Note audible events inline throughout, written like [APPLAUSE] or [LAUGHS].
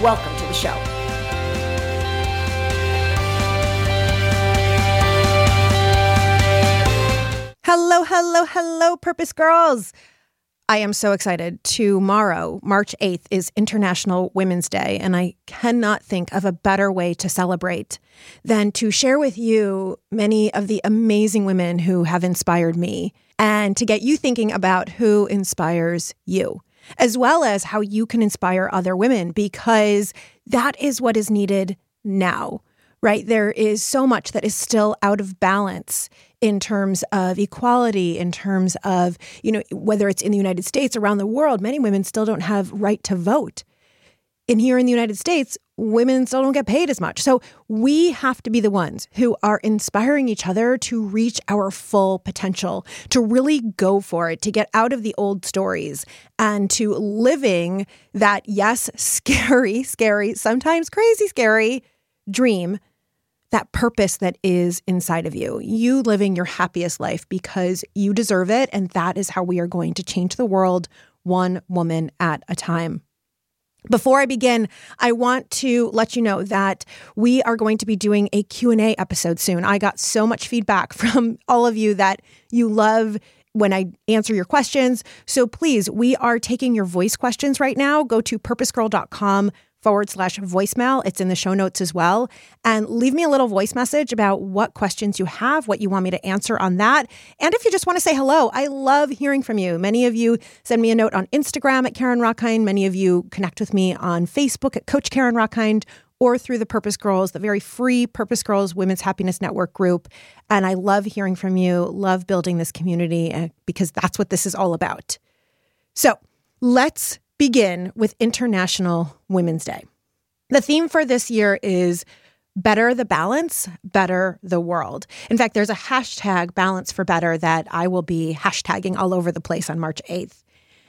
Welcome to the show. Hello, hello, hello, Purpose Girls. I am so excited. Tomorrow, March 8th, is International Women's Day, and I cannot think of a better way to celebrate than to share with you many of the amazing women who have inspired me and to get you thinking about who inspires you as well as how you can inspire other women, because that is what is needed now, right? There is so much that is still out of balance in terms of equality, in terms of, you know, whether it's in the United States, around the world, many women still don't have right to vote. And here in the United States, women still don't get paid as much. So we have to be the ones who are inspiring each other to reach our full potential, to really go for it, to get out of the old stories and to living that, yes, [LAUGHS] scary, scary, sometimes crazy, scary dream, that purpose that is inside of you. You living your happiest life because you deserve it. And that is how we are going to change the world one woman at a time. Before I begin, I want to let you know that we are going to be doing a Q&A episode soon. I got so much feedback [LAUGHS] from all of you that you love when I answer your questions. So please, we are taking your voice questions right now. Go to purposegirl.com forward slash voicemail. It's in the show notes as well. And leave me a little voice message about what questions you have, what you want me to answer on that. And if you just want to say hello, I love hearing from you. Many of you send me a note on Instagram at Karen Rockind. Many of you connect with me on Facebook at Coach Karen Rockind or through the Purpose Girls, the very free Purpose Girls Women's Happiness Network group. And I love hearing from you, love building this community uh, because that's what this is all about. So let's begin with International Women's Day. The theme for this year is Better the Balance, Better the World. In fact, there's a hashtag balance for better that I will be hashtagging all over the place on March 8th.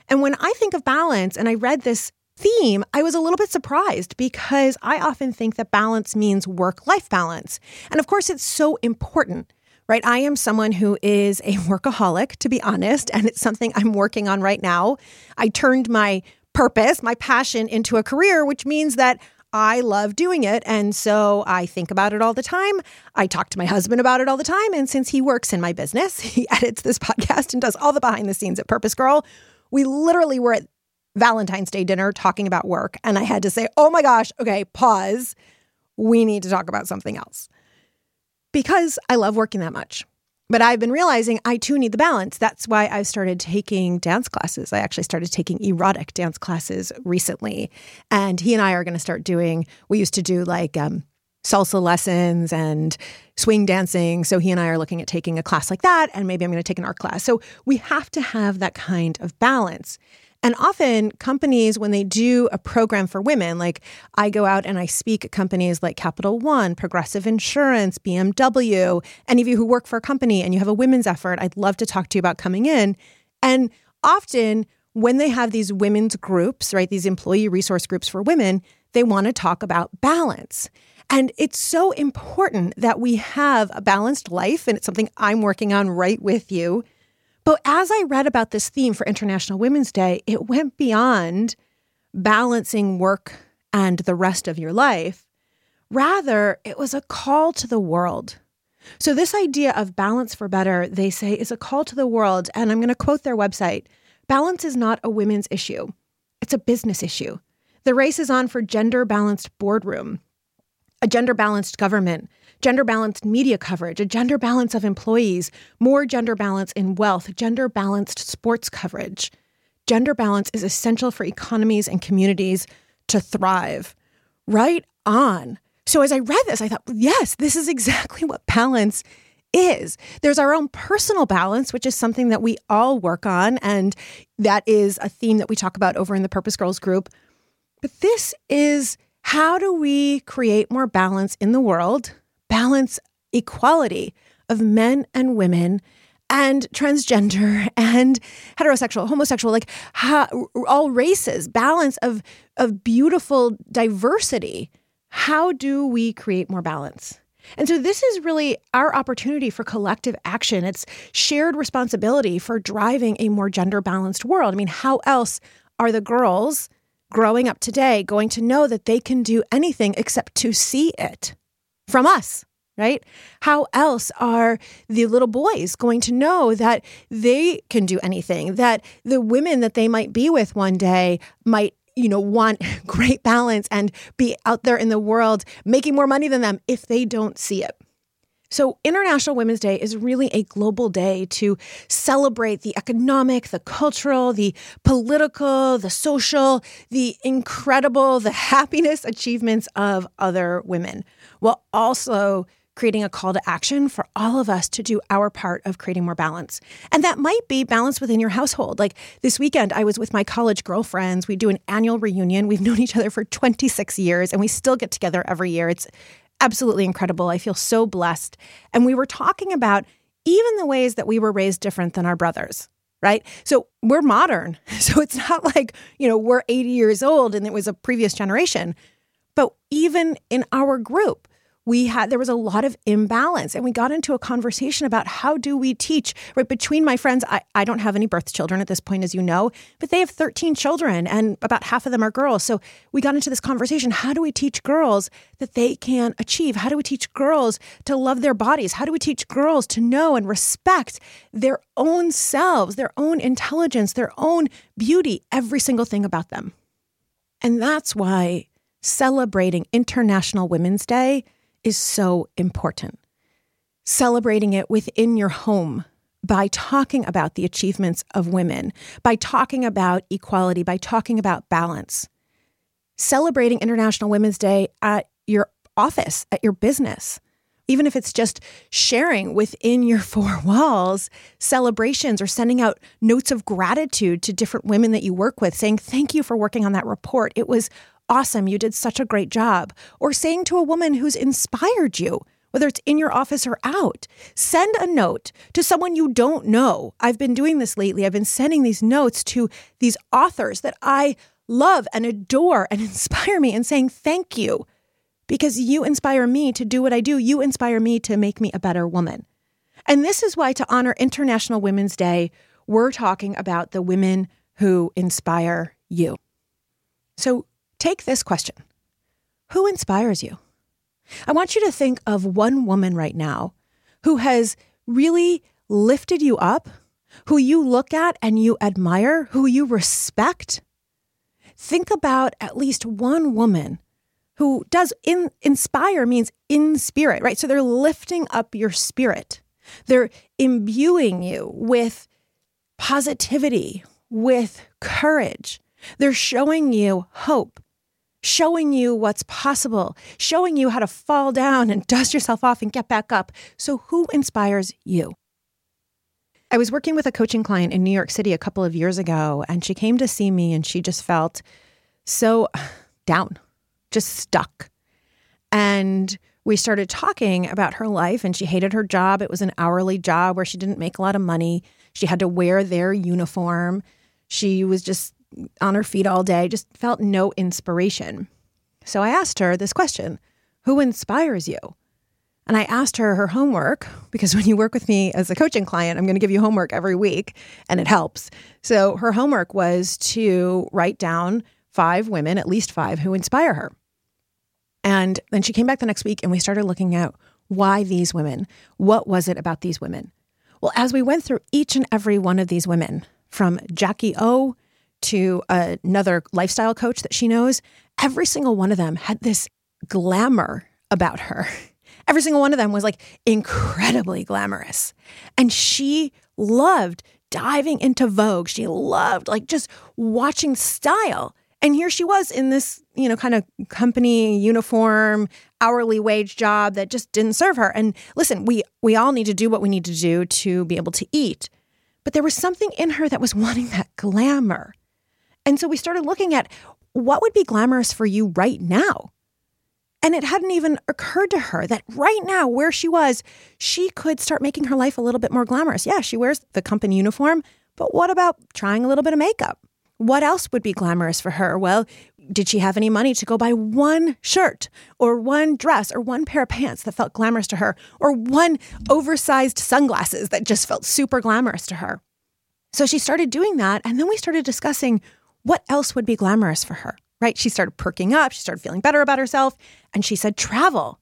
And when I think of balance and I read this theme, I was a little bit surprised because I often think that balance means work life balance. And of course, it's so important right? I am someone who is a [LAUGHS] workaholic, to be honest, and it's something I'm working on right now. I turned my purpose, my passion into a career, which means that I love doing it. And so I think about it all the time. I talk to my husband about it all the time. And since he works in my business, [LAUGHS] he edits this podcast and does all the behind the scenes at Purpose Girl. We literally were at Valentine's Day dinner talking about work. And I had to say, oh my gosh, okay, pause. We need to talk about something else because I love working that much. But I've been realizing I too need the balance. That's why I've started taking dance classes. I actually started taking erotic dance classes recently. And he and I are going to start doing, we used to do like um, salsa lessons and swing dancing. So he and I are looking at taking a class like that. And maybe I'm going to take an art class. So we have to have that kind of balance. And often companies, when they do a program for women, like I go out and I speak at companies like Capital One, Progressive Insurance, BMW, any of you who work for a company and you have a women's effort, I'd love to talk to you about coming in. And often when they have these women's groups, right, these employee resource groups for women, they want to talk about balance. And it's so important that we have a balanced life. And it's something I'm working on right with you but as I read about this theme for International Women's Day, it went beyond balancing work and the rest of your life. Rather, it was a call to the world. So, this idea of balance for better, they say, is a call to the world. And I'm going to quote their website balance is not a women's issue, it's a business issue. The race is on for gender balanced boardroom, a gender balanced government, gender balanced media coverage, a gender balance of employees, more gender balance in wealth, gender balanced sports coverage. Gender balance is essential for economies and communities to thrive. Right on. So as I read this, I thought, yes, this is exactly what balance is. There's our own personal balance, which is something that we all work on. And that is a theme that we talk about over in the Purpose Girls group. But this is How do we create more balance in the world? Balance equality of men and women and transgender [LAUGHS] and heterosexual, homosexual, like all races, balance of of beautiful diversity. How do we create more balance? And so this is really our opportunity for collective action. It's shared responsibility for driving a more gender balanced world. I mean, how else are the girls growing up today going to know that they can do anything except to see it from us? Right? How else are the little boys going to know that they can do anything, that the women that they might be with one day might you know, want [LAUGHS] great balance and be out there in the world making more money than them if they don't see it. So, International Women's Day is really a global day to celebrate the economic, the cultural, the political, the social, the incredible, the happiness achievements of other women, while also creating a call to action for all of us to do our part of creating more balance. And that might be balance within your household. Like this weekend, I was with my college girlfriends. We do an annual reunion. We've known each other for 26 years and we still get together every year. It's absolutely incredible. I feel so blessed. And we were talking about even the ways that we were raised different than our brothers right? So we're modern. [LAUGHS] So it's not like, you know, we're 80 years old and it was a previous generation. But even in our group, we had there was a lot of imbalance and we got into a conversation about how do we teach right? Between my friends I, I don't have any birth children at this point as you know but they have 13 children and about half of them are girls. So we got into this conversation how do we teach girls that they can achieve? How do we teach girls to love their bodies? How do we teach girls to know and respect their own selves their own intelligence their own beauty every single thing about them? And that's why celebrating international women's day is so important. Celebrating it within your home by talking about the achievements of women, by talking about equality, by talking about balance. Celebrating International Women's Day at your office, at your business, even if it's just sharing within your [LAUGHS] four walls celebrations or sending out notes of gratitude to different women that you work with, saying, Thank you for working on that report. It was awesome, you did such a great job. Or saying to a woman who's inspired you, whether it's in your office or out, send a note to someone you don't know. I've been doing this lately. I've been sending these notes to these authors that I love and adore and [LAUGHS] inspire me and saying thank you because you inspire me to do what I do. You inspire me to make me a better woman. And this is why, to honor International Women's Day, we're talking about the women who inspire you. So Take this question Who inspires you? I want you to think of one woman right now who has really lifted you up, who you look at and you admire, who you respect. Think about at least one woman who does in, inspire means in spirit, right? So they're lifting up your spirit. They're imbuing you with positivity, with courage. They're showing you hope showing you what's possible, showing you how to fall down and [LAUGHS] dust yourself off and get back up. So, who inspires you? I was working with a coaching client in New York City a couple of years ago, and she came to see me and she just felt so [SIGHS] down, just stuck. And we started talking about her life, and she hated her job. It was an hourly job where she didn't make a lot of money. She had to wear their uniform. She was just on her feet all day, just felt no inspiration. So I asked her this question Who inspires you? And I asked her her homework because when you work with me as a coaching client, I'm going to give you homework every week and it helps. So her homework was to write down five women, at least five, who inspire her. And then she came back the next week and we started looking at why these women? What was it about these women? Well, as we went through each and every one of these women, from Jackie O to another lifestyle coach that she knows, every single one of them had this glamour about her. [LAUGHS] Every single one of them was like incredibly glamorous. And she loved diving into Vogue. She loved like just watching style. And here she was in this, you know, kind of company uniform, hourly wage job that just didn't serve her. And listen, we we all need to do what we need to do to be able to eat. But there was something in her that was wanting that glamour. And so we started looking at what would be glamorous for you right now. And it hadn't even occurred to her that right now, where she was, she could start making her life a little bit more glamorous. Yeah, she wears the company uniform, but what about trying a little bit of makeup? What else would be glamorous for her? Well, did she have any money to go buy one shirt or one dress or one pair of pants that felt glamorous to her or one oversized sunglasses that just felt super glamorous to her? So she started doing that. And then we started discussing what else would be glamorous for her, right? She started perking up. She started feeling better about herself. And she said, travel.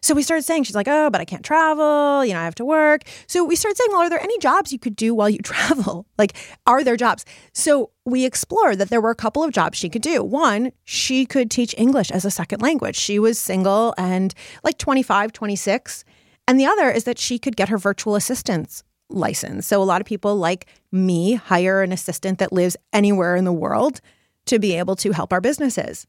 So we started saying, she's like, oh, but I can't travel. You know, I have to work. So we started saying, well, are there any jobs you could do while you [LAUGHS] travel? Like, are there jobs? So we explored that there were a couple of jobs she could do. One, she could teach English as a second language. She was single and like 25, 26. And the other is that she could get her virtual assistance license. So a lot of people like me hire an assistant that lives anywhere in the world to be able to help our businesses.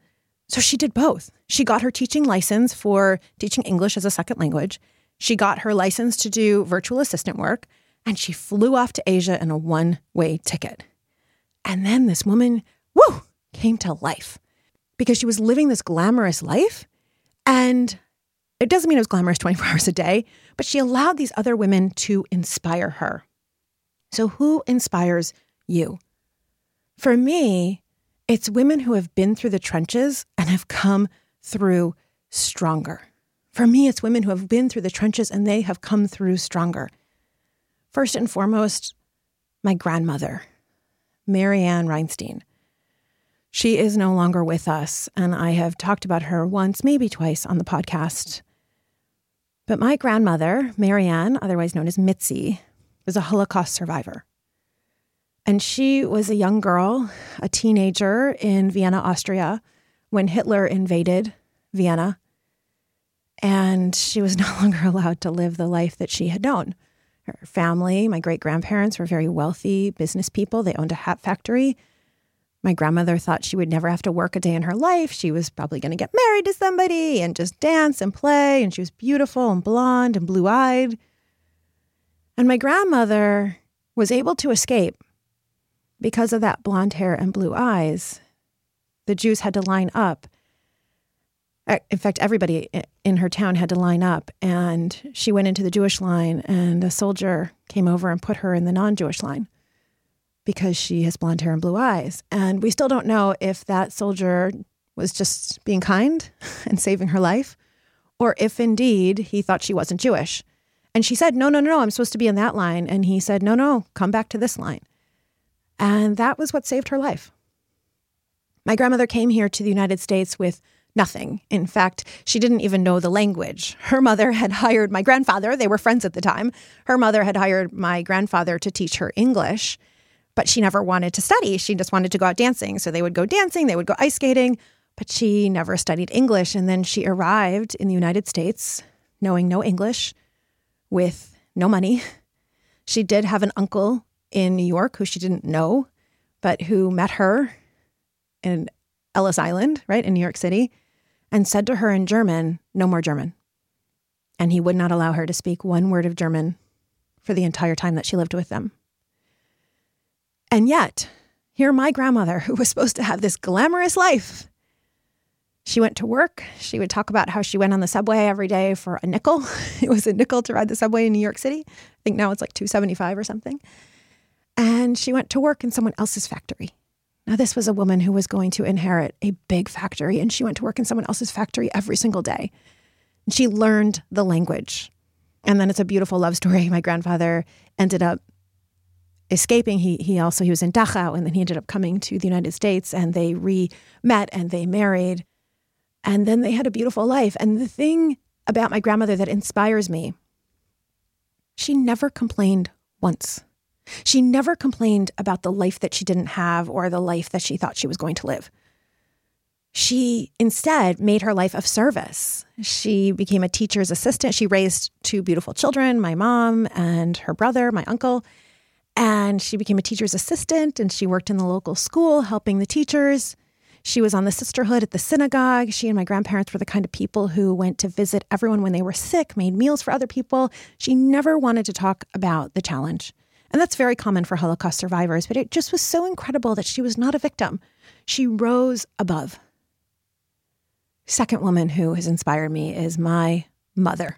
So she did both. She got her teaching license for teaching English as a second language. She got her license to do virtual assistant work, and she flew off to Asia in a one way ticket. And then this woman, whoo, came to life because she was living this glamorous life. And it doesn't mean it was glamorous 24 [LAUGHS] hours a day, but she allowed these other women to inspire her. So, who inspires you? For me, it's women who have been through the trenches and have come through stronger. For me, it's women who have been through the trenches and they have come through stronger. First and foremost, my grandmother, Mary Ann Reinstein. She is no longer with us, and I have talked about her once, maybe twice on the podcast. But my grandmother, Mary Ann, otherwise known as Mitzi, was a Holocaust survivor. And she was a young girl, a teenager in Vienna, Austria, when Hitler invaded Vienna. And she was [LAUGHS] no longer allowed to live the life that she had known. Her family, my great grandparents, were very wealthy business people. They owned a hat factory. My grandmother thought she would never have to work a day in her life. She was probably going to get married to somebody and just dance and play. And she was beautiful and blonde and blue eyed. And my grandmother was able to escape because of that blonde hair and blue eyes, the Jews had to line up. In fact, everybody in her town had to line up, and she went into the Jewish line, and a soldier came over and put her in the non Jewish line because she has blonde hair and blue eyes. And we still don't know if that soldier was just being kind [LAUGHS] and saving her life, or if indeed he thought she wasn't Jewish. And she said, No, no, no, I'm supposed to be in that line. And he said, No, no, come back to this line. And that was what saved her life. My grandmother came here to the United States with nothing. In fact, she didn't even know the language. Her mother had hired my grandfather, they were friends at the time. Her mother had hired my grandfather to teach her English, but she never wanted to study. She just wanted to go out dancing. So they would go dancing, they would go ice skating, but she never studied English. And then she arrived in the United States knowing no English with no money. [LAUGHS] She did have an uncle in New York who she didn't know, but who met her in Ellis Island, right, in New York City, and said to her in German, No more German. And he would not allow her to speak one word of German for the entire time that she lived with them. And yet, here my grandmother, who was supposed to have this glamorous life, she went to work. She would talk about how she went on the subway every day for a nickel. [LAUGHS] it was a nickel to ride the subway in New York City. I think now it's like 275 or something and she went to work in someone else's factory. Now, this was a woman who was going to inherit a big factory, and she went to work in someone else's factory every single day. And she learned the language. And then it's a beautiful love story. My grandfather ended up escaping. He, he also he was in Dachau, and then he ended up coming to the United States, and they re met and they married. And then they had a beautiful life. And the thing about my grandmother that inspires me, she never complained once. She never complained about the life that she didn't have or the life that she thought she was going to live. She instead made her life of service. She became a teacher's assistant. She raised two beautiful children, my mom and her brother, my uncle. And she became a teacher's assistant and she worked in the local school helping the teachers. She was on the sisterhood at the synagogue. She and my grandparents were the kind of people who went to visit everyone when they were sick, made meals for other people. She never wanted to talk about the challenge. And that's very common for Holocaust survivors, but it just was so incredible that she was not a victim. She rose above. second woman who has inspired me is my mother.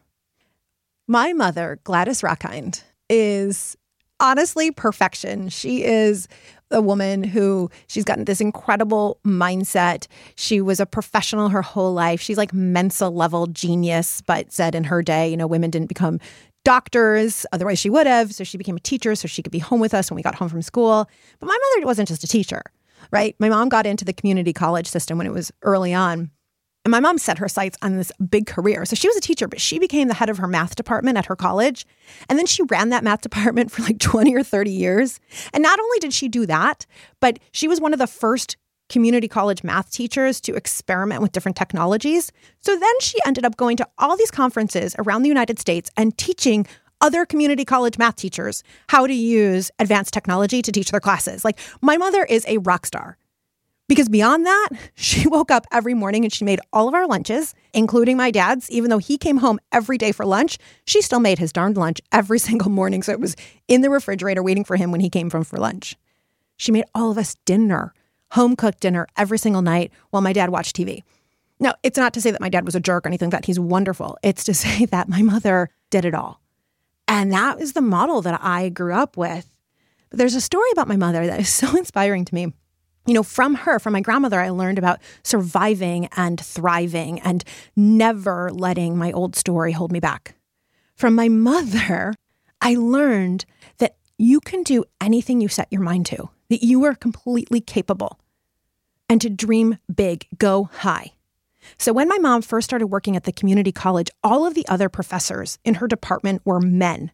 My mother, Gladys Rockind, is honestly perfection. She is a woman who she's gotten this incredible mindset. She was a professional her whole life. She's like Mensa level genius, but said in her day, you know, women didn't become doctors, otherwise she would have. So she became a teacher so she could be home with us when we got home from school. But my mother wasn't just a teacher, right? My mom got into the community college system when it was early on. And my mom set her sights on this big career. So she was a teacher, but she became the head of her math department at her college. And then she ran that math [LAUGHS] department for like 20 or 30 years. And not only did she do that, but she was one of the first community college math teachers to experiment with different technologies. So then she ended up going to all these conferences around the United States and teaching other community college math teachers how to use advanced technology to teach their classes. Like, my mother is a rock star. Because beyond that, [LAUGHS] she woke up every morning and she made all of our lunches, including my dad's. Even though he came home every day for lunch, she still made his darned lunch every [LAUGHS] single morning. So it was in the refrigerator waiting for him when he came from for lunch. She made all of us dinner, home cooked dinner every single night while my dad watched TV. Now, it's not to say that my dad was a jerk or anything like that. He's wonderful. It's to [LAUGHS] say that my mother did it all. And that is the model that I grew up with. But there's a story about my mother that is so inspiring to me you know, from her, from my grandmother, I learned about surviving and thriving and never letting my old story hold me back. From my mother, I learned that you can do anything you set your mind to, that you are completely capable, and to dream big, go high. So, when my mom first started working at the community college, all of the other professors in her department were men.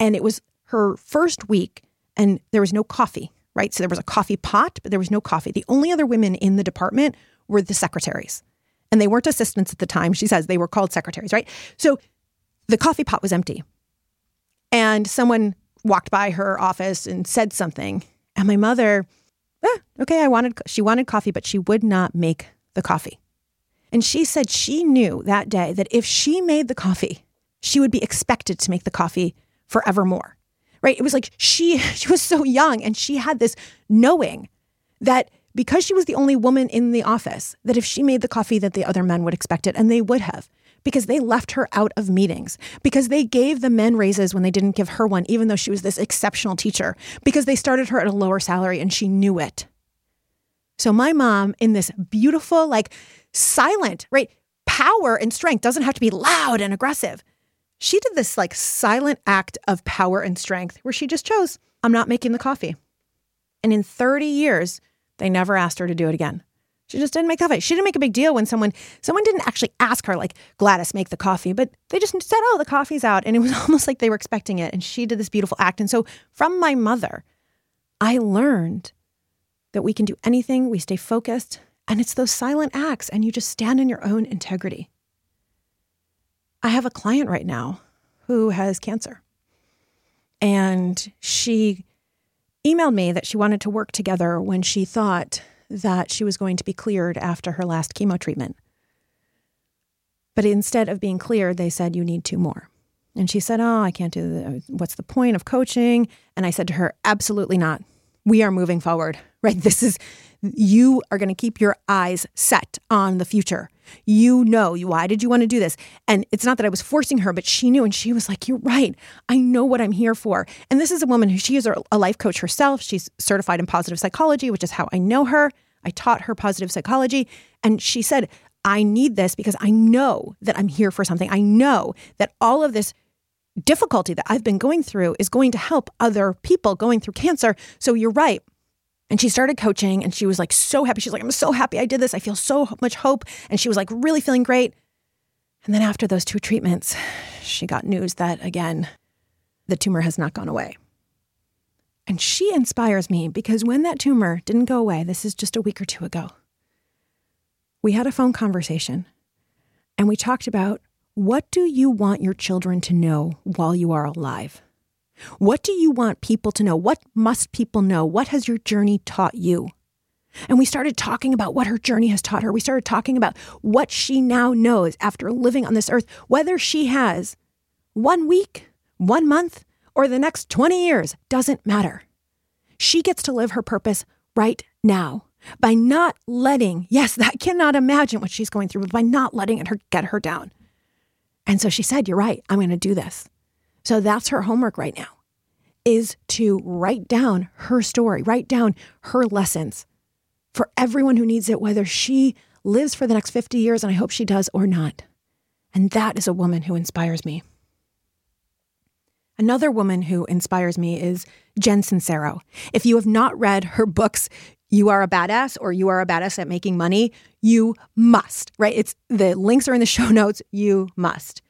And it was her first week, and there was no coffee right? So there was a coffee pot, but there was no coffee. The only other women in the department were the secretaries. And they weren't assistants at the time. She says they were called secretaries, right? So the coffee pot was empty. And someone walked by her office and said something. And my mother, ah, okay, I wanted, she wanted coffee, but she would not make the coffee. And she said she knew that day that if she made the coffee, she would be expected to make the coffee forevermore right? It was like she [LAUGHS] she was so young and she had this knowing that because she was the only woman in the office, that if she made the coffee that the other men would expect it, and they would have, because they left her out of meetings, because they gave the men raises when they didn't give her one, even though she was this exceptional teacher, because they started her at a lower salary and she knew it. So my mom, in this beautiful, like silent, right? Power and strength doesn't have to be loud and aggressive she did this like silent act of power and strength where she just chose, I'm not making the coffee. And in 30 years, they never asked her to do it again. She just didn't make coffee. She didn't make a big deal when someone someone didn't actually ask her like Gladys make the coffee, but they just said, "Oh, the coffee's out," and it was [LAUGHS] almost like they were expecting it. And she did this beautiful act. And so from my mother, I learned that we can do anything. We stay focused, and it's those silent acts, and you just stand in your own integrity. I have a client right now who has cancer. And she emailed me that she wanted to work together when she thought that she was going to be cleared after her last chemo treatment. But instead of being cleared, they said, You need two more. And she said, Oh, I can't do that. What's the point of coaching? And I said to her, Absolutely not. We are moving forward, right? This is, you are going to keep your eyes set on the future. You know, why did you want to do this? And it's not that I was forcing her, but she knew and she was like, You're right. I know what I'm here for. And this is a woman who she is a life coach herself. She's certified in positive psychology, which is how I know her. I taught her positive psychology. And she said, I need this because I know that I'm here for something. I know that all of this difficulty that I've been going through is going to help other people going through cancer. So you're right. And she started coaching and she was like so happy. She's like, I'm so happy I did this. I feel so much hope. And she was like really feeling great. And then after those two treatments, she got news that again, the tumor has not gone away. And she inspires me because when that tumor didn't go away, this is just a week or two ago, we had a phone conversation and we talked about what do you want your children to know while you are alive? What do you want people to know? What must people know? What has your journey taught you? And we started talking about what her journey has taught her. We started talking about what she now knows after living on this earth, whether she has one week, one month, or the next 20 years, doesn't matter. She gets to live her purpose right now by not letting, yes, I cannot imagine what she's going through, but by not letting it her, get her down. And so she said, You're right, I'm going to do this. So that's her homework right now is to write down her story, write down her lessons for everyone who needs it, whether she lives for the next 50 years, and I hope she does, or not. And that is a woman who inspires me. Another woman who inspires me is Jen Sincero. If you have not read her books, You Are a Badass or You Are a Badass at Making Money, you must, right? It's the links are in the show notes. You must.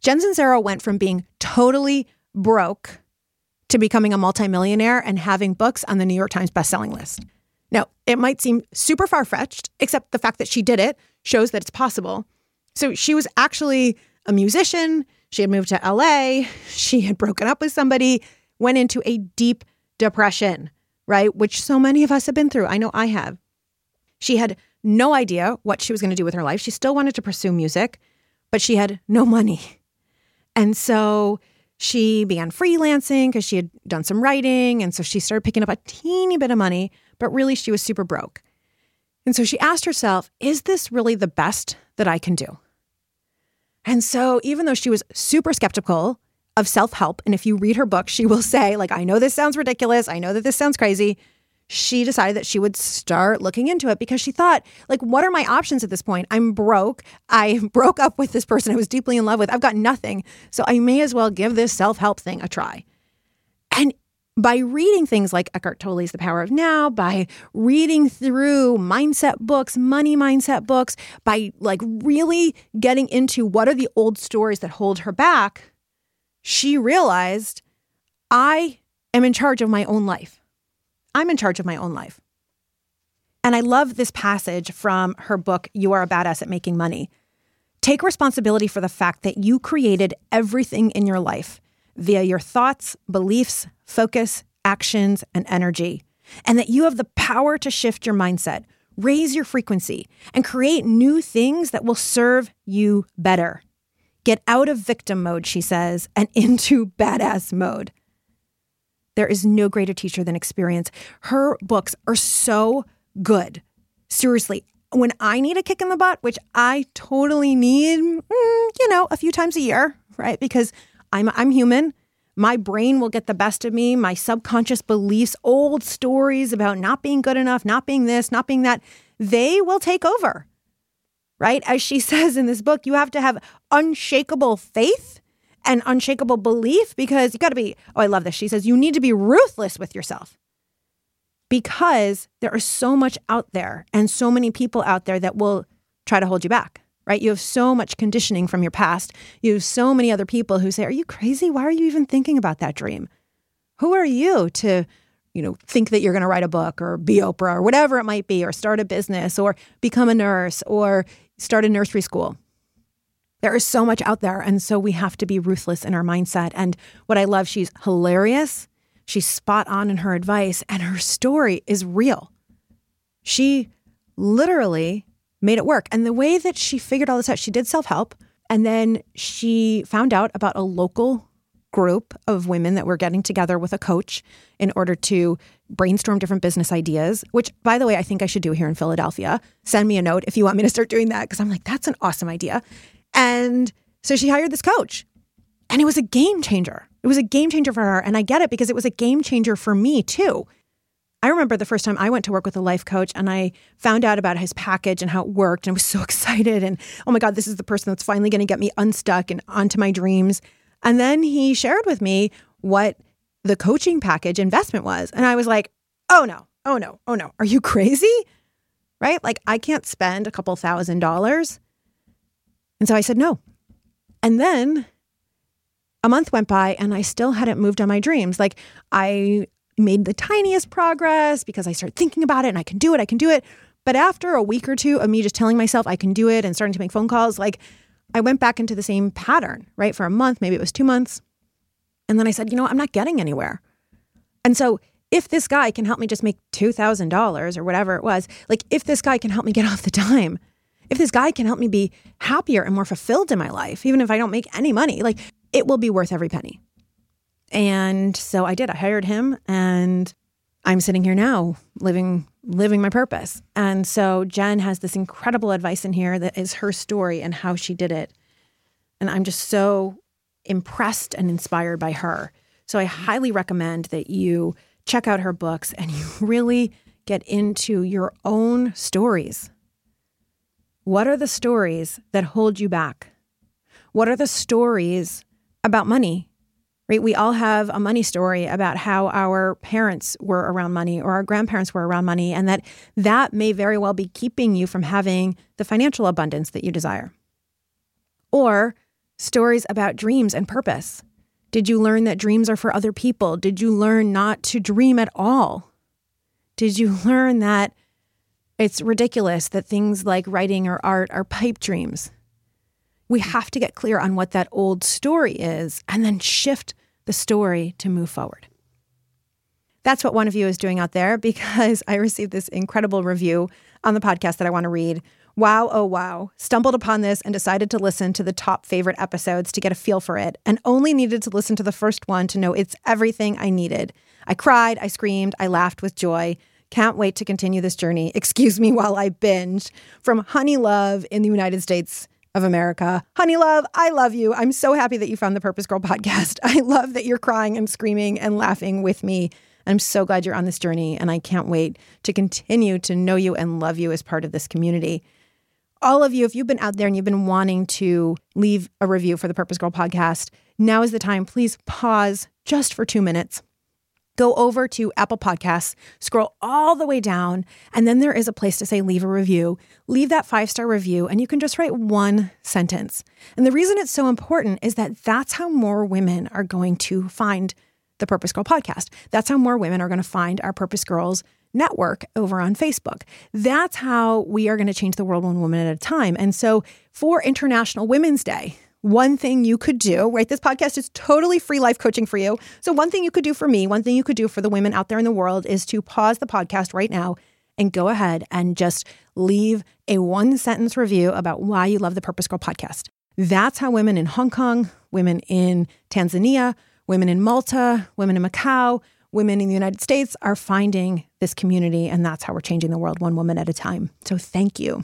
Jen Sincero went from being totally broke to becoming a multimillionaire and having books on the New York Times bestselling list. Now, it might seem super far fetched, except the fact that she did it shows that it's possible. So she was actually a musician. She had moved to LA. She had broken up with somebody, went into a deep depression, right? Which so many of us have been through. I know I have. She had no idea what she was going to do with her life. She still wanted to pursue music, but she had no money. And so she began freelancing because she had done some writing. And so she started picking up a teeny bit of money, but really she was super broke. And so she asked herself, is this really the best that I can do? And so, even though she was super skeptical of self help, and if you read her book, she will say, like, I know this sounds ridiculous. I know that this sounds crazy. She decided that she would start looking into it because she thought, like, what are my options at this point? I'm broke. I [LAUGHS] broke up with this person I was deeply in love with. I've got nothing. So I may as well give this self help thing a try. And by reading things like Eckhart Tolle's The Power of Now, by reading through mindset books, money mindset books, by like really getting into what are the old stories that hold her back, she realized I am in charge of my own life. I'm in charge of my own life. And I love this passage from her book, You Are a Badass at Making Money. Take responsibility for the fact that you created everything in your life via your thoughts, beliefs, focus, actions, and energy, and that you have the power to shift your mindset, raise your frequency, and create new things that will serve you better. Get out of victim mode, she says, and [LAUGHS] into badass mode. There is no greater teacher than experience. Her books are so good. Seriously, when I need a kick in the butt, which I totally need, mm, you know, a few times a year, right? Because I'm I'm human. My brain will get the best of me. My subconscious beliefs, old stories about not being good enough, not being this, not being that, they will take over. Right? As she [LAUGHS] says in this book, you have to have unshakable faith and unshakable belief because you got to be, oh, I love this. She says, you need to be ruthless with yourself because there is so much out there and so many people out there that will try to hold you back right? You have so much conditioning from your past. You have so many other people who say, Are you crazy? Why are you even thinking about that dream? Who are you to, you know, think that you're going to write a book or be Oprah or whatever it might be, or start a business or become a nurse or start a nursery school? There is so much out there. And so we have to be ruthless in our mindset. And what I love, she's hilarious. She's spot on in her advice, and her story is real. She literally made it work. And the way that she figured all this out, she did self help. And then she found out about a local group of women that were getting together with a coach in order to brainstorm different business ideas, which, by the way, I think I should do here in Philadelphia. Send me a note if you want me to start doing that, because I'm like, that's an awesome idea. And so she hired this coach, and it was a game changer. It was a game changer for her. And I get it because it was a game changer for me too. I remember the first time I went to work with a life coach and I found out about his package and how it worked and I was so [LAUGHS] excited and oh my god this is the person that's finally going to get me unstuck and onto my dreams. And then he shared with me what the coaching package investment was and I was like, "Oh no. Oh no. Oh no. Are you crazy?" Right? Like I can't spend a couple thousand dollars. And so I said no. And then a month went by and I still hadn't moved on my dreams. Like I made the tiniest progress because I started thinking about it and I can do it, I can do it. But after a week or two of me just telling myself I can do it and starting to make phone calls, like I went back into the same pattern, right? For a month, maybe it was two months. And then I said, you know, I'm not getting anywhere. And so if this guy can help me just make $2,000 or whatever it was, like if this guy can help me get [LAUGHS] off the dime, if this guy can help me be happier and more fulfilled in my life, even if I don't make any money, like it will be worth every penny. And so I did. I hired him and I'm sitting here now living living my purpose. And so Jen has this incredible advice in here that is her story and how she did it. And I'm just so impressed and inspired by her. So I highly recommend that you check out her books and [LAUGHS] you really get into your own stories. What are the stories that hold you back? What are the stories about money? Right? We all have a money story about how our parents were around money or our grandparents were around money and that that may very well be keeping you from having the financial abundance that you desire. Or stories about dreams and purpose. Did you learn that dreams are for other people? Did you learn not to dream at all? Did you [LAUGHS] learn that it's ridiculous that things like writing or art are pipe dreams? We have to get clear on what that old story is and then shift the story to move forward. That's what one of you is doing out there [LAUGHS] because I received this incredible review on the podcast that I want to read. Wow, oh wow. Stumbled upon this and decided to listen to the top favorite episodes to get a feel for it, and only needed to listen to the first one to know it's everything I needed. I cried, I screamed, I laughed with joy. Can't wait to continue this journey. [LAUGHS] Excuse me while I binge. From Honey Love in the United States of America. Honey Love, I love you. I'm so happy that you found the Purpose Girl [LAUGHS] podcast. I love that you're crying and screaming and laughing with me. I'm so glad you're on this journey, and I can't wait to continue to know you and love you as part of this community. All of you, if you've been out there and you've been wanting to leave a review for the Purpose Girl podcast, now is the time. Please pause just for two minutes go over to Apple Podcasts, scroll all the way down, and then there is a place to say leave a review. Leave that five star review, and you can just write one sentence. And the reason it's so important is that that's how more women are going to find the Purpose Girl podcast. That's how more women are going to find our Purpose Girls network over on Facebook. That's how we are going to change the world one woman at a time. And so for International Women's Day, one thing you could do, right? This podcast is totally free life coaching for you. So, one thing you could do for me, one thing you could do for the women out there in the world is to pause the podcast right now and go ahead and just leave a one sentence review about why you love the Purpose Girl podcast. That's how women in Hong Kong, women in Tanzania, women in Malta, women in Macau, women in the United States are finding this community. And that's how we're changing the world one woman at a time. So, thank you.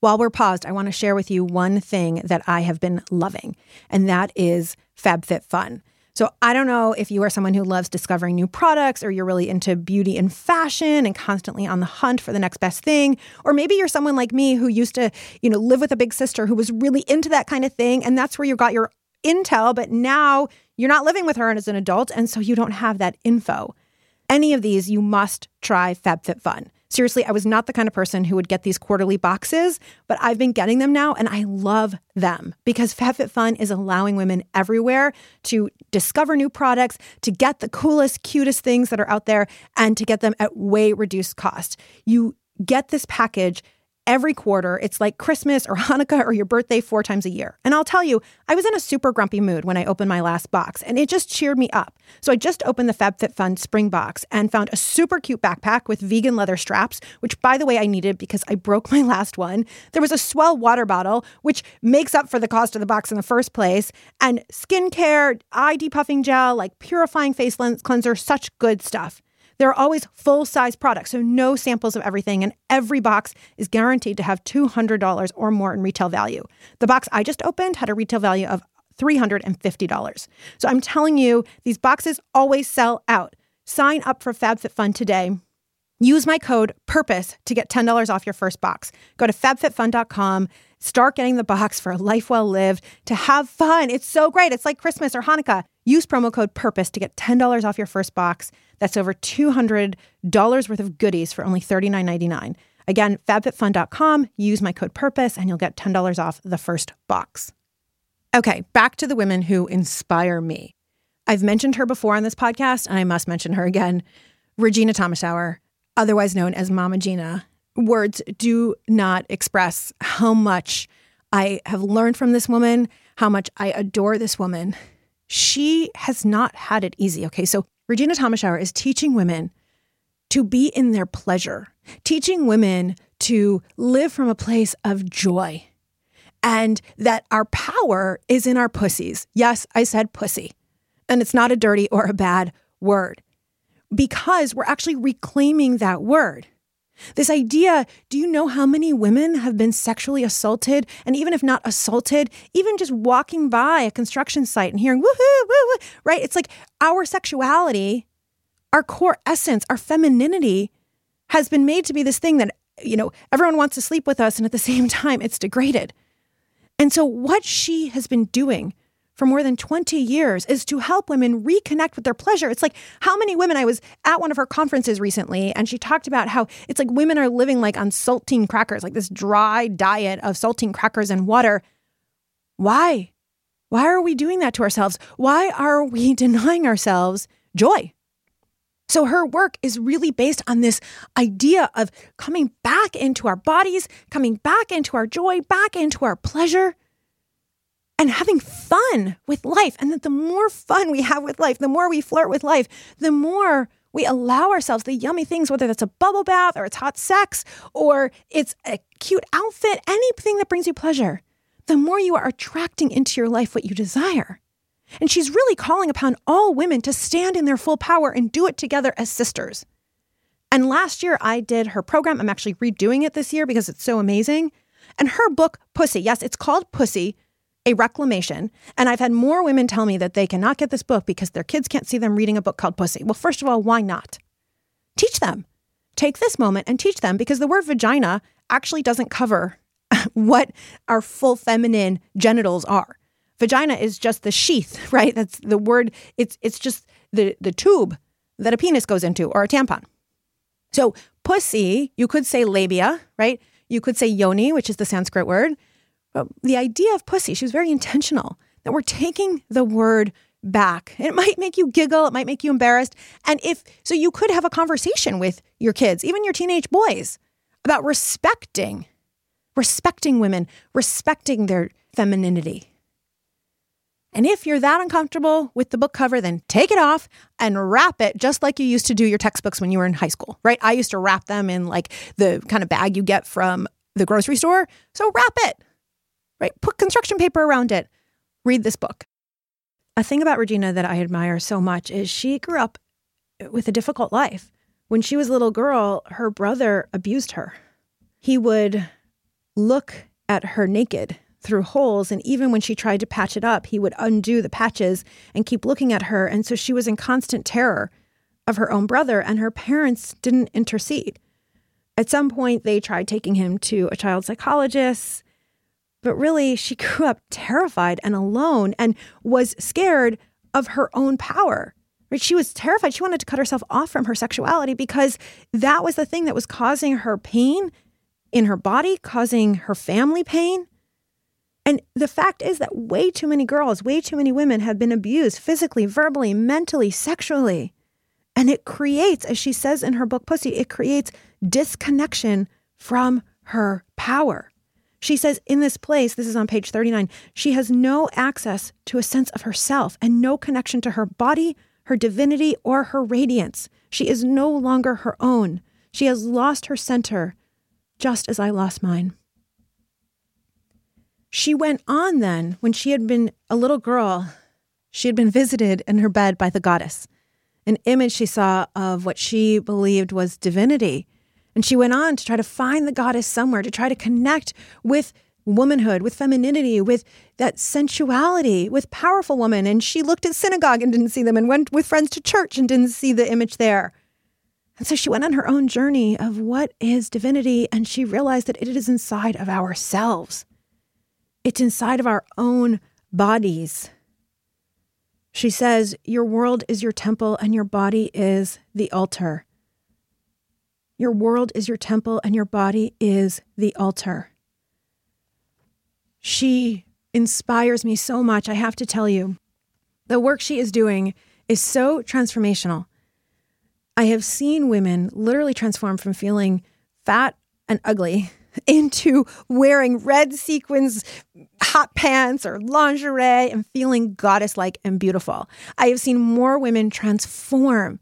While we're paused, I want to share with you one thing that I have been loving, and that is FabFitFun. So I don't know if you are someone who loves discovering new products or you're really into beauty and fashion and constantly on the hunt for the next best thing, or maybe you're someone like me who used to, you know, live with a big sister who was really into that kind of thing and that's where you got your intel, but now you're not living with her as an adult and so you don't have that info. Any of these you must try FabFitFun. Seriously, I was not the kind of person who would get these quarterly boxes, but I've been getting them now and I love them because FabFitFun is allowing women everywhere to discover new products, to get the coolest, cutest things that are out there, and to get them at way reduced cost. You get this package every quarter. It's like Christmas or [LAUGHS] Hanukkah or your birthday four times a year. And I'll tell you, I was in a super grumpy mood when I opened my last box, and it just cheered me up. So I just opened the FabFitFun spring box and found a super cute backpack with vegan leather straps, which by the way I needed because I broke [LAUGHS] my last one. There was a S'well water bottle, which makes up for the cost of the box in the first place, and skincare, eye depuffing gel, like purifying face cleanser, such good stuff. There are always full size products, so no samples of everything, and every box is guaranteed to have $200 or more in retail value. The box I just opened had a retail value of $350. So I'm telling you, these boxes always sell out. Sign up for FabFitFun today. Use my code PURPOSE to get $10 off your first box. Go to fabfitfun.com, start getting the box for a life well lived, to have fun. It's so great. It's like Christmas or Hanukkah. Use promo code PURPOSE to get $10 off your first box. That's over $200 worth of goodies for only $39.99. Again, fabfitfun.com, use my code PURPOSE, and you'll get $10 off the first box. Okay, back to the women who inspire me. I've mentioned her before on this podcast, and I must mention her again. Regena Thomashauer, otherwise known as Mama Gena. Words do not express how much I have learned from this woman, how much I adore this woman. She has not had it easy. Okay, so Regena Thomashauer is teaching women to be in their pleasure, teaching women to live from a place of joy, and that our power is in our pussies. Yes, I said pussy, and it's not a dirty or a bad word. because we're actually reclaiming that word. This idea do you know how many women have been sexually assaulted? And even if not assaulted, even just walking by a construction site and hearing woohoo, woo, woo, right? It's like our sexuality, our core essence, our femininity has been made to be this thing that, you know, everyone wants to sleep with us. And at the [LAUGHS] same time, it's degraded. And so, what she has been doing for more than 20 years is to help women reconnect with their pleasure. It's like how many women I was at one of her conferences recently, and she talked about how it's like women are living like on saltine crackers, like this dry diet of saltine crackers and water. Why? Why are we doing that to ourselves? Why are we [LAUGHS] denying ourselves joy? So her work is really based on this idea of coming back into our bodies, coming back into our joy, back into our pleasure and having fun with life. And that the more fun we have with life, the more we flirt with life, the more we allow ourselves the yummy things, whether that's a bubble bath or it's hot sex or it's a cute outfit, anything that brings you pleasure, the more you are attracting into your life what you desire. And she's really calling upon all women to stand in their full power and do it together as sisters. And last year I did her program. I'm actually redoing it this year because it's so amazing. And her book, Pussy, yes, it's called Pussy, a reclamation. And I've had more women tell me that they cannot get this book because their kids can't see them reading a book called Pussy. Well, first of all, why not? Teach them. Take this moment and teach them because the word vagina actually doesn't cover [LAUGHS] what our full feminine genitals are. Vagina is just the sheath, [LAUGHS] right? That's the word. It's it's just the the tube that a penis goes into or a tampon. So pussy, you could say labia, right? You could say yoni, which is the Sanskrit word. But the idea of pussy, she was very intentional that we're taking the word back. It might make you giggle, it might make you embarrassed. And if so, you could have a conversation with your kids, even your teenage boys, about respecting, respecting women, respecting their femininity. And if you're that uncomfortable with the book cover, then take it off and wrap it just like you used to do your textbooks when you were in high school, right? I used to wrap them in like the kind of bag you get from the grocery store. So wrap it right? Put construction paper around it. Read this book. A thing about Regena that I admire so much is she grew up with a difficult life. When she was a little girl, her brother abused her. He would look at her naked through holes, and even when she tried to patch it up, he would undo the patches and keep looking at her. And so she was in constant terror of her own brother, and her parents didn't intercede. At some point, they tried taking him to a child psychologist. But really, she [LAUGHS] grew up terrified and alone and was scared of her own power. She was terrified. She wanted to cut herself off from her sexuality because that was the thing that was causing her pain in her body, causing her family pain. And the fact is that way too many girls, way too many women have been abused physically, verbally, mentally, sexually. And it creates, as she says in her book, Pussy, it creates disconnection from her power. She says, in this place, this is on page 39, she has no access to a sense of herself and no connection to her body, her divinity, or her radiance. She is no longer her own. She has lost her center, just as I lost mine. She went on then, when she had been a little girl, she had been visited in her bed by the goddess, an image she saw of what she believed was divinity and she went on to try to find the goddess somewhere, to try to connect with womanhood, with femininity, with that sensuality, with powerful women. And she looked at synagogue and didn't see them, and went with friends to church and didn't see the image there. And so she went on her own journey of what is divinity, and she realized that it is inside of ourselves. It's inside of our own bodies. She says, Your world is your temple, and your body is the altar. Your world is your temple and your body is the altar. She inspires me so much, I have to tell you. The work she is doing is so transformational. I have seen women literally transform from feeling fat and ugly [LAUGHS] into wearing red sequins, hot pants, or lingerie and feeling goddess like and beautiful. I have seen more women transform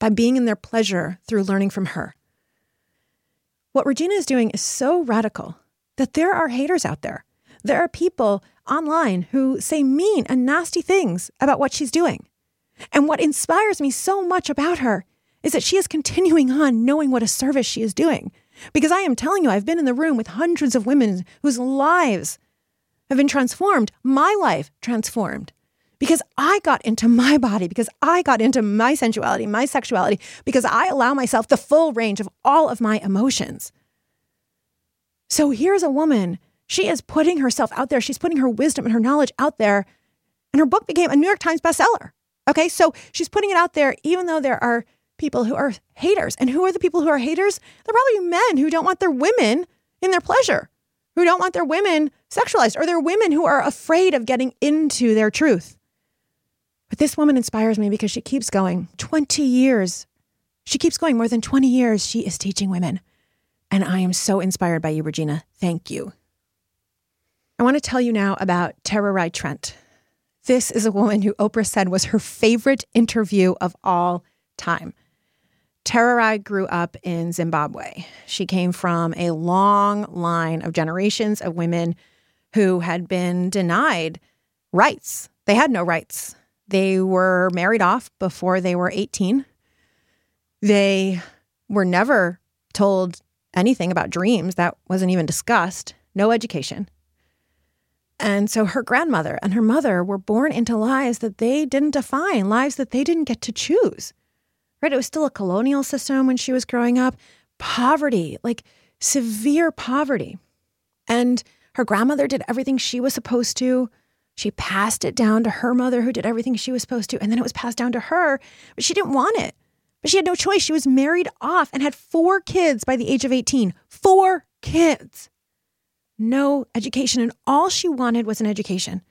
by being in their pleasure through learning from her. What Regena is doing is so radical that there are haters out there. There are people online who say mean and nasty things about what she's doing. And what inspires me so much about her is that she is continuing on knowing what a service she is doing. Because I am telling you, I've been in the room with hundreds of women whose lives have been transformed, my life transformed. Because I got into my body, because I got into my sensuality, my sexuality, because I allow myself the full range of all of my emotions. So here's a woman, she is putting herself out there, she's putting her wisdom and her knowledge out there, and her book became a New York Times bestseller. Okay, so she's putting it out there, even though there are people who are haters. And who are the people who are haters? They're probably men who don't want their women in their pleasure, who don't want their women sexualized, or they're women who are afraid of getting into their truth. But this woman inspires me because she keeps going 20 years. She keeps going more than 20 years. She is teaching women. And I am so inspired by you, Regena. Thank you. I want to tell you now about Tererai Trent. This is a woman who Oprah said was her favorite interview of all time. Tara Rai grew up in Zimbabwe. She came from a long line of generations of women who had been denied rights. They had no rights. They were married off before they were 18. They were never told anything about dreams. That wasn't even discussed. No education. And so her grandmother and her mother were born into lives that they didn't define, lives that they didn't get to choose right? It was still a colonial system when she was growing up. Poverty, like severe poverty. And her grandmother did everything she was supposed to. She passed it down to her mother, who did everything she was supposed to. And then it was passed down to her, but she didn't want it. But she had no choice. She was married off and had four kids by the age of 18. Four kids. No education. And all she wanted was an education.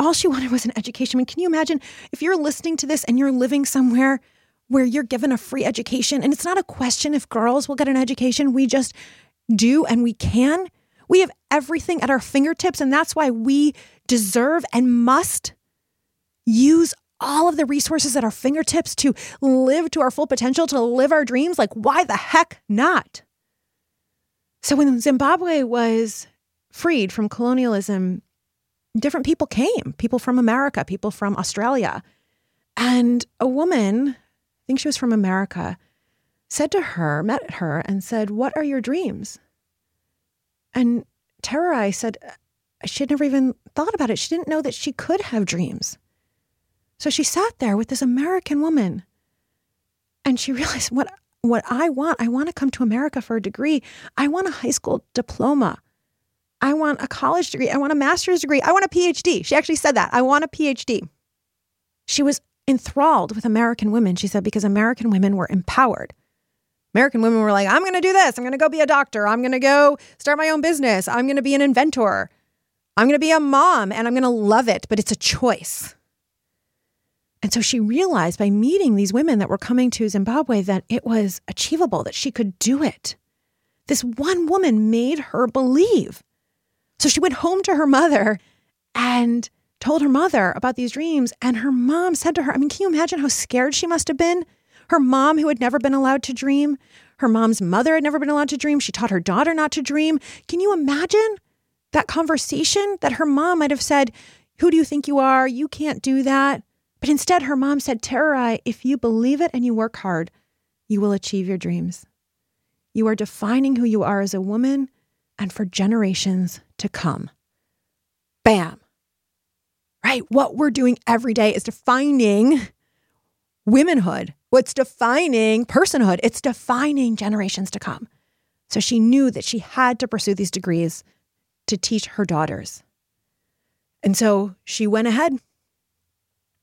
All she [LAUGHS] wanted was an education. I mean, can you imagine if you're listening to this and you're living somewhere where you're given a free education. And it's not a question if girls will get an education. We just do and we can. We have everything at our fingertips. And that's why we deserve and must use all of the resources at our fingertips to live to our full potential, to live our dreams. Like, why the heck not? So, when Zimbabwe was freed from colonialism, different people came people from America, people from Australia. And a woman I think she was from America, said to her, met her, and said, What are your dreams? And Tererai said, uh, she had never even thought about it. She didn't know that she could have dreams. So she sat there with this American woman and she [LAUGHS] realized what, what I want, I want to come to America for a degree. I want a high school diploma. I want a college degree. I want a master's degree. I want a PhD. She actually said that. I want a PhD. She was enthralled with American women, she said, because American women were empowered. American women were like, I'm going to do this. I'm going to go be a doctor. I'm going to go start my own business. I'm going to be an inventor. I'm going to be a mom and I'm going to love it, but it's a choice. And so she realized by meeting these women that were coming to Zimbabwe that it was achievable, that she could do it. This one woman made her believe. So she went home to her mother and told her mother about these dreams. And her mom said to her, I mean, can you imagine how scared she must have been? Her mom, who had never been allowed to dream, her mom's mother had never been allowed to dream. She taught her daughter not to dream. Can you imagine that conversation that her mom might have said, Who do you think you are? You can't do that. But instead, her mom said, Tara if you believe it and you work hard, you will achieve your dreams. You are defining who you are as a woman and for generations to come. Bam right? What we're doing every day is defining womanhood. What's defining personhood? It's defining generations to come. So she knew that she had to pursue these degrees to teach her daughters. And so she went ahead.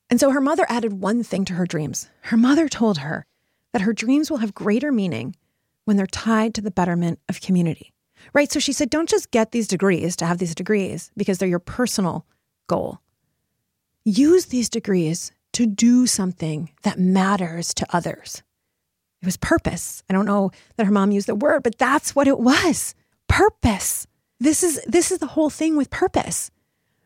And so her mother added one thing to her dreams. Her mother told her that her dreams will have greater meaning when they're tied to the betterment of community. Right? So she said, don't just get these degrees to have these degrees because they're your personal goal use these degrees to do something that matters to others. It was purpose. I don't know that her mom used the word, but that's what it was. Purpose. This is this is the whole thing with purpose.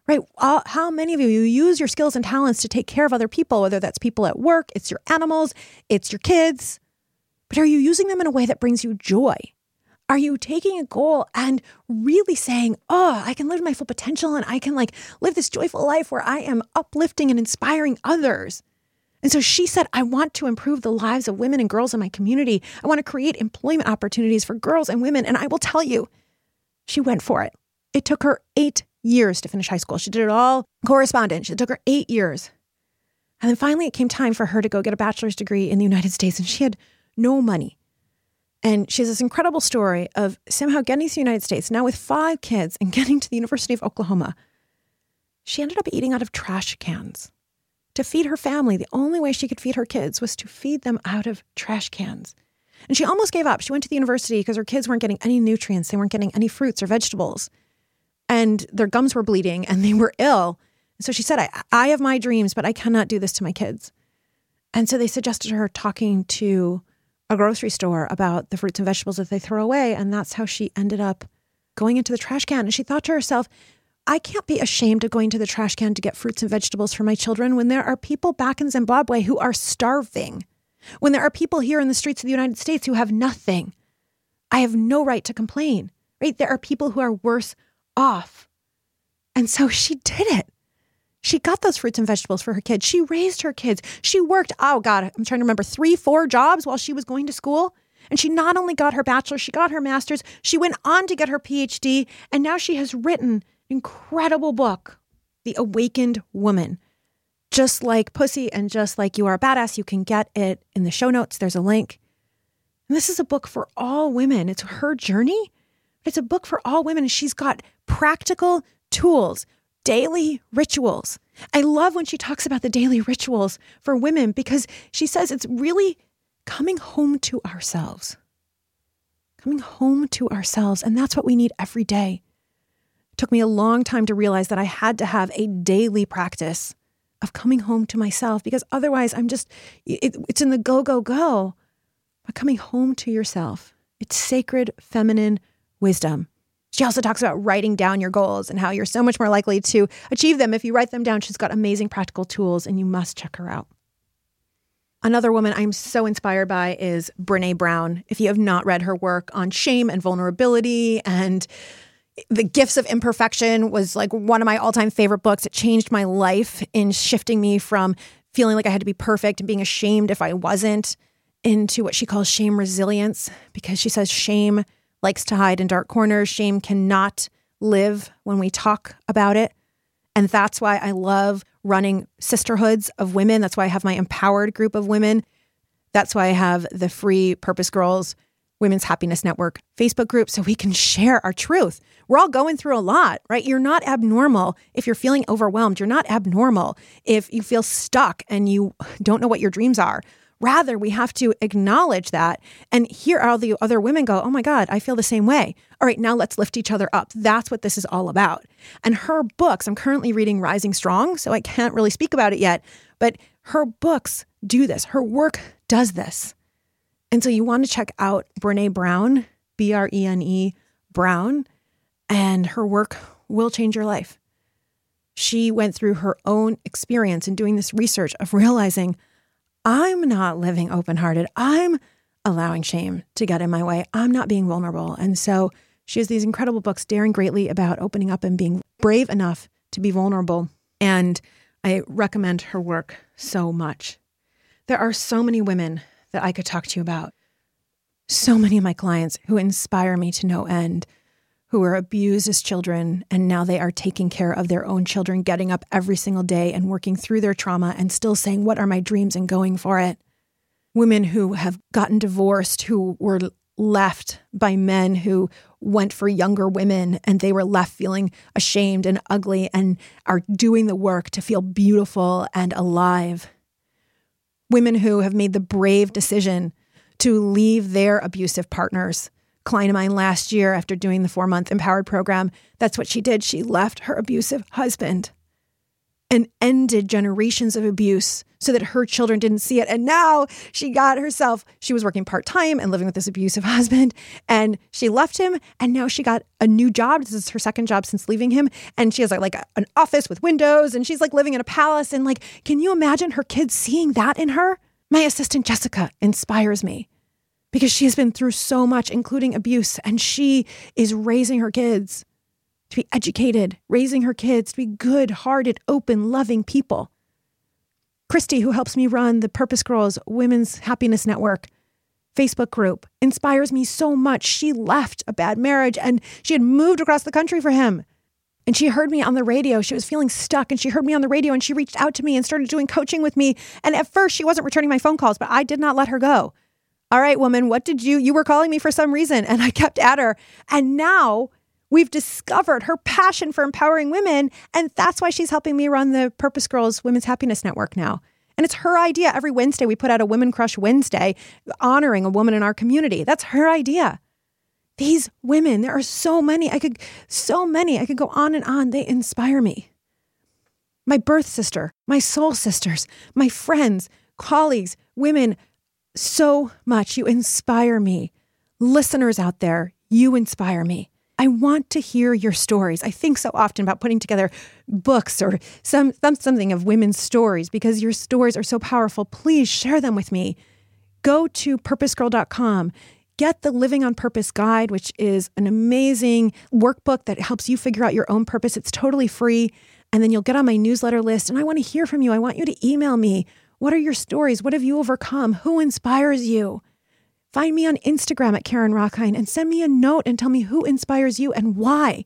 Right? How many of you use your skills and talents to take care of other people, whether that's people at work, it's your animals, it's your kids. But are you using them in a way that brings you joy? Are you taking a goal and really saying, oh, I can live my full potential and I can like live this joyful life where I am uplifting and inspiring others? And so she said, I want to improve the lives of women and girls in my community. I want to create employment opportunities for girls and women. And I will tell you, she went for it. It took her eight years to finish high school. She did it all correspondence. It took her eight years. And then finally, it came time for her to go get a bachelor's degree in the United States, and she had no money. And she has this incredible story of somehow getting to the United States, now with five kids, and [LAUGHS] getting to the University of Oklahoma. She ended up eating out of trash cans to feed her family. The only way she could feed her kids was to feed them out of trash cans. And she almost gave up. She went to the university because her kids weren't getting any nutrients, they weren't getting any fruits or vegetables. And their gums were bleeding and they were ill. So she said, I, I have my dreams, but I cannot do this to my kids. And so they suggested her talking to a grocery store about the fruits and vegetables that they throw away. And that's how she ended up going into the trash can. And she thought to herself, I can't be ashamed of going to the trash can to get fruits and vegetables for my children when there are people back in Zimbabwe who are starving, when there are people here in the streets of the United States who have nothing. I have no right to complain, right? There are people who are worse off. And so she did it. She got those fruits and vegetables for her kids. She raised her kids. She worked, oh God, I'm trying to remember, three, four jobs while she was going to school. And she not only got her bachelor's, she got her master's, she went on to get her PhD, and now she has written an incredible book, The Awakened Woman. Just like Pussy and just like You Are a Badass, you can get it in the show notes. There's a link. And this is a book for all women. It's her journey. It's a book for all women. And she's got practical tools daily rituals. I love when she talks about the daily rituals for women because she says it's really coming home to ourselves. Coming home to ourselves. And that's what we need every day. It took me a long time to realize that I had to have a daily practice of coming home to myself because otherwise I'm just, it, it's in the go, go, go. But coming home to yourself, it's sacred feminine wisdom. She also talks about writing down your goals and how you're so much more likely to achieve them if you write them down. She's got amazing practical tools, and you must check her out. Another woman I'm so inspired by is Brene Brown. If you have not read her work on shame and vulnerability and the gifts of imperfection was like one of my all-time favorite books. It changed my life in shifting me from feeling like I had to be perfect and being ashamed if I wasn't into what she calls shame resilience because she says shame likes to hide in dark corners. Shame cannot live when we talk about it. And that's why I love running sisterhoods of women. That's why I have my empowered group of women. That's why I have the free Purpose Girls Women's Happiness Network Facebook group so we can share our truth. We're all going through a lot, right? You're not abnormal if you're feeling overwhelmed. You're not abnormal if you feel stuck and you [LAUGHS] don't know what your dreams are. Rather, we have to acknowledge that and hear all the other women go, Oh my God, I feel the same way. All right, now let's lift each other up. That's what this is all about. And her books, I'm currently reading Rising Strong, so I can't really speak about it yet, but her books do this. Her work does this. And so you want to check out Brene Brown, B R E N E Brown, and her work will change your life. She went through her own experience in doing this research of realizing I'm not living open hearted. I'm allowing shame to get in my way. I'm not being vulnerable. And so she has these incredible books, Daring Greatly, about opening up and being brave enough to be vulnerable. And I recommend her work so much. There are so many women that I could talk to you about. So many of my clients who inspire me to no end who were abused as children and now they are taking care of their own children, getting up every single day and working through their trauma and still saying, What are my dreams and going for it. Women who have gotten divorced, who were left by men who went for younger women and they were left feeling ashamed and ugly and are doing the work to feel beautiful and alive. Women who have made the brave decision to leave their abusive partners client of mine last year after doing the four month empowered program. That's what she did. She left her abusive husband and ended generations of abuse so that her children didn't see it. And now she got herself, she was working part time and living with this abusive [LAUGHS] husband. And she left him. And now she got a new job. This is her second job since leaving him. And she has like, like a, an office with windows and she's like living in a palace. And like, can you imagine her kids seeing that in her? My assistant Jessica inspires me because she has been through so much, including abuse, and she is raising her kids to be educated, raising her kids to be good hearted, open, loving people. Christy, who helps me run the Purpose Girls Women's Happiness Network Facebook group, inspires me so much. She left a bad marriage and she had moved across the country for him. And she heard me on the radio. She was feeling stuck and she heard me on the radio and she reached out to me and started doing coaching with me. And at first, she wasn't returning my phone calls, but I did not let her go. All right, woman, what did you, you were calling me for some reason. And I kept at her. And now we've discovered her passion for empowering women. And that's why she's helping me run the Purpose Girls Women's Happiness Network now. And it's her idea. Every Wednesday, we put out a Women Crush Wednesday honoring a woman in our community. That's her idea. These women, there are so many. I could, so many. I could go on and on. They inspire me. My birth sister, my soul sisters, my friends, colleagues, women, so much. You inspire me. Listeners out there, you inspire me. I want to hear your stories. I think so often about putting together books or some, some something of women's stories because your stories are so powerful. Please share them with me. Go to purposegirl.com. Get the Living on Purpose guide, which is an amazing workbook that helps you figure out your own purpose. It's totally free. And then you'll get on my newsletter list. And I want to hear from you. I want you to email me. What are your stories? What have you overcome? Who inspires you? Find me on Instagram at Karen Rockind and send me a note and tell me who inspires you and why.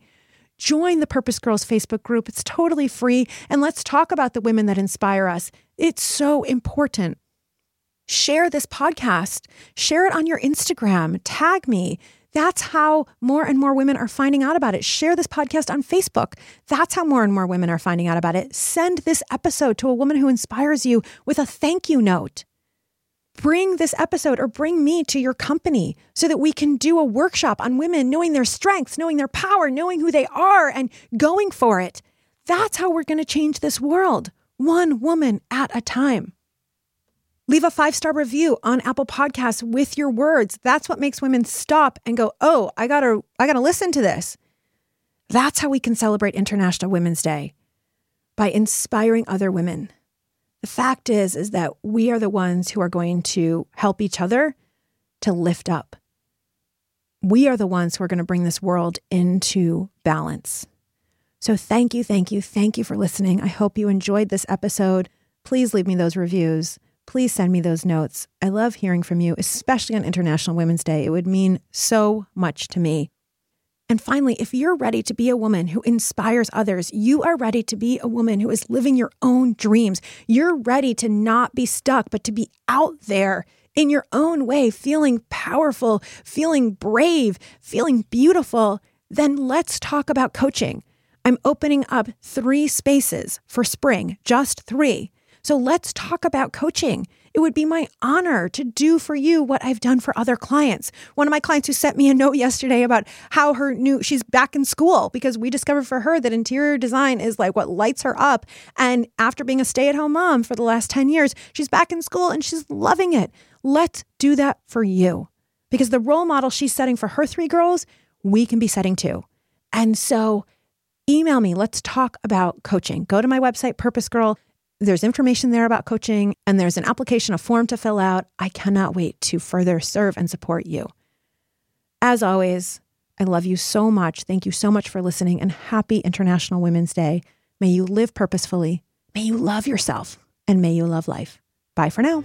Join the Purpose Girls Facebook group. It's totally free. And let's talk about the women that inspire us. It's so important share this podcast, share it on your Instagram, tag me. That's how more and more women are finding out about it. Share this podcast on Facebook. That's how more and more women are finding out about it. Send this episode to a woman who inspires you with a thank you note. Bring this episode or bring me to your company so that we can do a workshop on women knowing their strengths, knowing their power, knowing who they are, and going for it. That's how we're going to change this world, one woman at a time. Leave a five star review on Apple Podcasts with your words. That's what makes women stop and go, "Oh, I got to I got to listen to this." That's how we can celebrate International Women's Day by inspiring other women. The fact is is that we are the ones who are going to help each other to lift up. We are the ones who are going to bring this world into balance. So thank you, thank you, thank you for listening. I hope you enjoyed this episode. Please leave me those reviews please send me those notes. I love hearing from you, especially on International Women's Day. It would mean so much to me. And finally, if you're ready to be a woman who inspires others, you are ready to be a woman who is living your own dreams. You're ready to not be stuck, but to be out there in your own way, feeling powerful, feeling brave, feeling beautiful. Then let's talk about coaching. I'm opening up three spaces for spring, just three. So let's talk about coaching. It would be my honor to do for you what I've done for other clients. One of my clients who sent me a note yesterday about how her new she's back in school because we discovered for her that interior design is like what lights her up and after being a stay-at-home mom for the last 10 years, she's back in school and she's loving it. Let's do that for you. Because the role model she's setting for her three girls, we can be setting too. And so email me. Let's talk about coaching. Go to my website, Purpose Girl there's information there about coaching, and there's an application, a form to fill out. I cannot wait to further serve and support you. As always, I love you so much. Thank you so much for listening, and happy International Women's Day. May you live purposefully, may you love yourself, and may you love life. Bye for now.